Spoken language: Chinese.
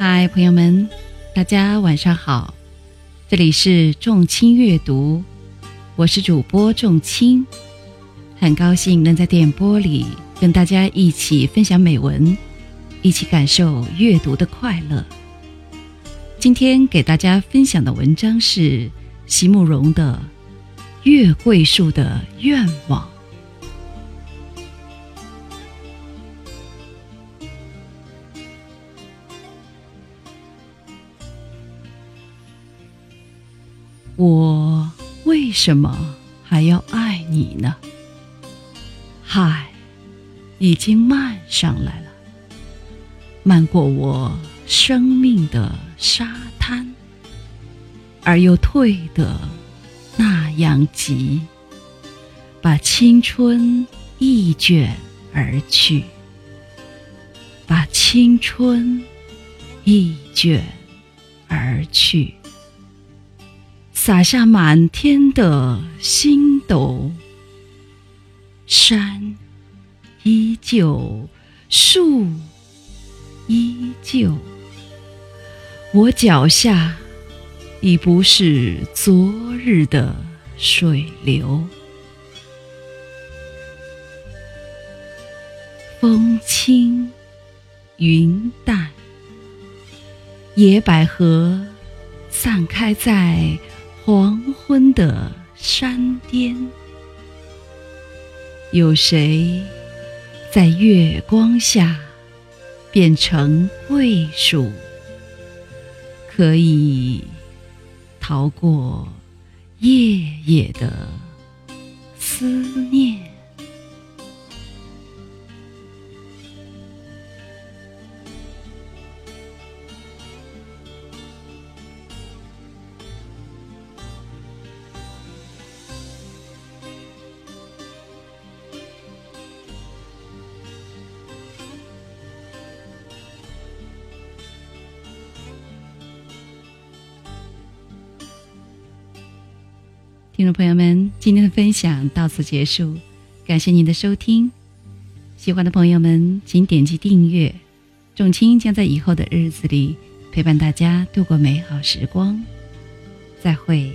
嗨，朋友们，大家晚上好！这里是众卿阅读，我是主播众卿，很高兴能在电波里跟大家一起分享美文，一起感受阅读的快乐。今天给大家分享的文章是席慕容的《月桂树的愿望》。我为什么还要爱你呢？海已经漫上来了，漫过我生命的沙滩，而又退得那样急，把青春一卷而去，把青春一卷而去。洒下满天的星斗，山依旧，树依旧，我脚下已不是昨日的水流。风轻云淡，野百合散开在。黄昏的山巅，有谁在月光下变成桂树，可以逃过夜夜的思念？听众朋友们，今天的分享到此结束，感谢您的收听。喜欢的朋友们，请点击订阅。仲卿将在以后的日子里陪伴大家度过美好时光。再会。